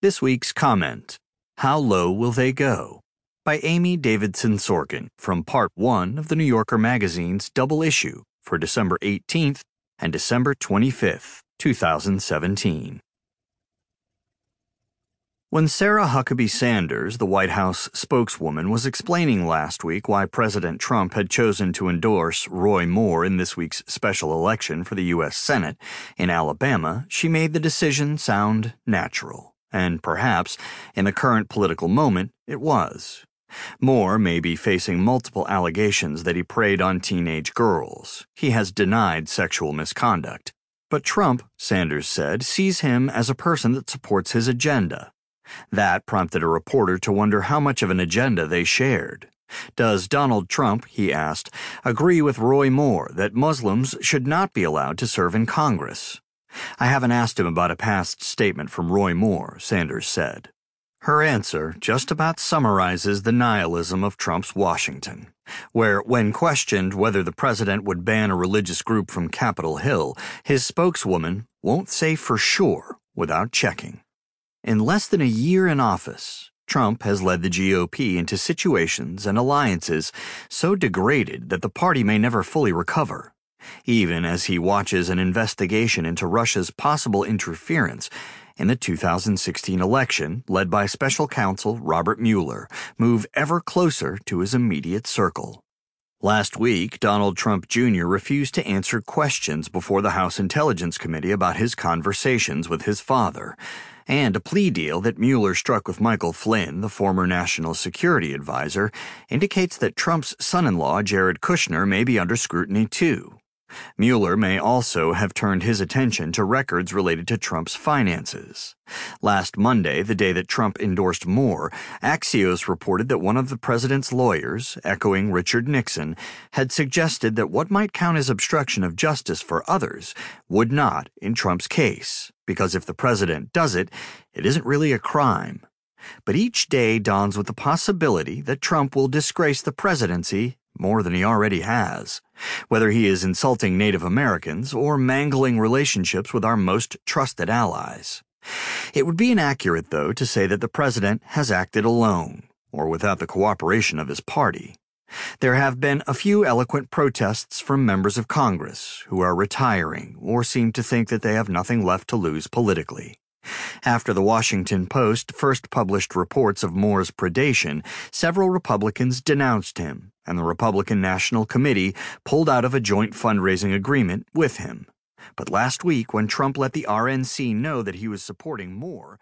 This week's comment How Low Will They Go? by Amy Davidson Sorkin from Part 1 of the New Yorker Magazine's double issue for December 18th and December 25th, 2017. When Sarah Huckabee Sanders, the White House spokeswoman, was explaining last week why President Trump had chosen to endorse Roy Moore in this week's special election for the U.S. Senate in Alabama, she made the decision sound natural. And perhaps, in the current political moment, it was. Moore may be facing multiple allegations that he preyed on teenage girls. He has denied sexual misconduct. But Trump, Sanders said, sees him as a person that supports his agenda. That prompted a reporter to wonder how much of an agenda they shared. Does Donald Trump, he asked, agree with Roy Moore that Muslims should not be allowed to serve in Congress? I haven't asked him about a past statement from Roy Moore, Sanders said. Her answer just about summarizes the nihilism of Trump's Washington, where, when questioned whether the president would ban a religious group from Capitol Hill, his spokeswoman won't say for sure without checking. In less than a year in office, Trump has led the GOP into situations and alliances so degraded that the party may never fully recover even as he watches an investigation into Russia's possible interference in the 2016 election, led by special counsel Robert Mueller, move ever closer to his immediate circle. Last week, Donald Trump Jr. refused to answer questions before the House Intelligence Committee about his conversations with his father, and a plea deal that Mueller struck with Michael Flynn, the former national security advisor, indicates that Trump's son in law, Jared Kushner, may be under scrutiny too. Mueller may also have turned his attention to records related to Trump's finances. Last Monday, the day that Trump endorsed Moore, Axios reported that one of the president's lawyers, echoing Richard Nixon, had suggested that what might count as obstruction of justice for others would not in Trump's case, because if the president does it, it isn't really a crime. But each day dawns with the possibility that Trump will disgrace the presidency more than he already has, whether he is insulting Native Americans or mangling relationships with our most trusted allies. It would be inaccurate, though, to say that the president has acted alone or without the cooperation of his party. There have been a few eloquent protests from members of Congress who are retiring or seem to think that they have nothing left to lose politically. After the Washington Post first published reports of Moore's predation, several Republicans denounced him, and the Republican National Committee pulled out of a joint fundraising agreement with him. But last week, when Trump let the RNC know that he was supporting Moore,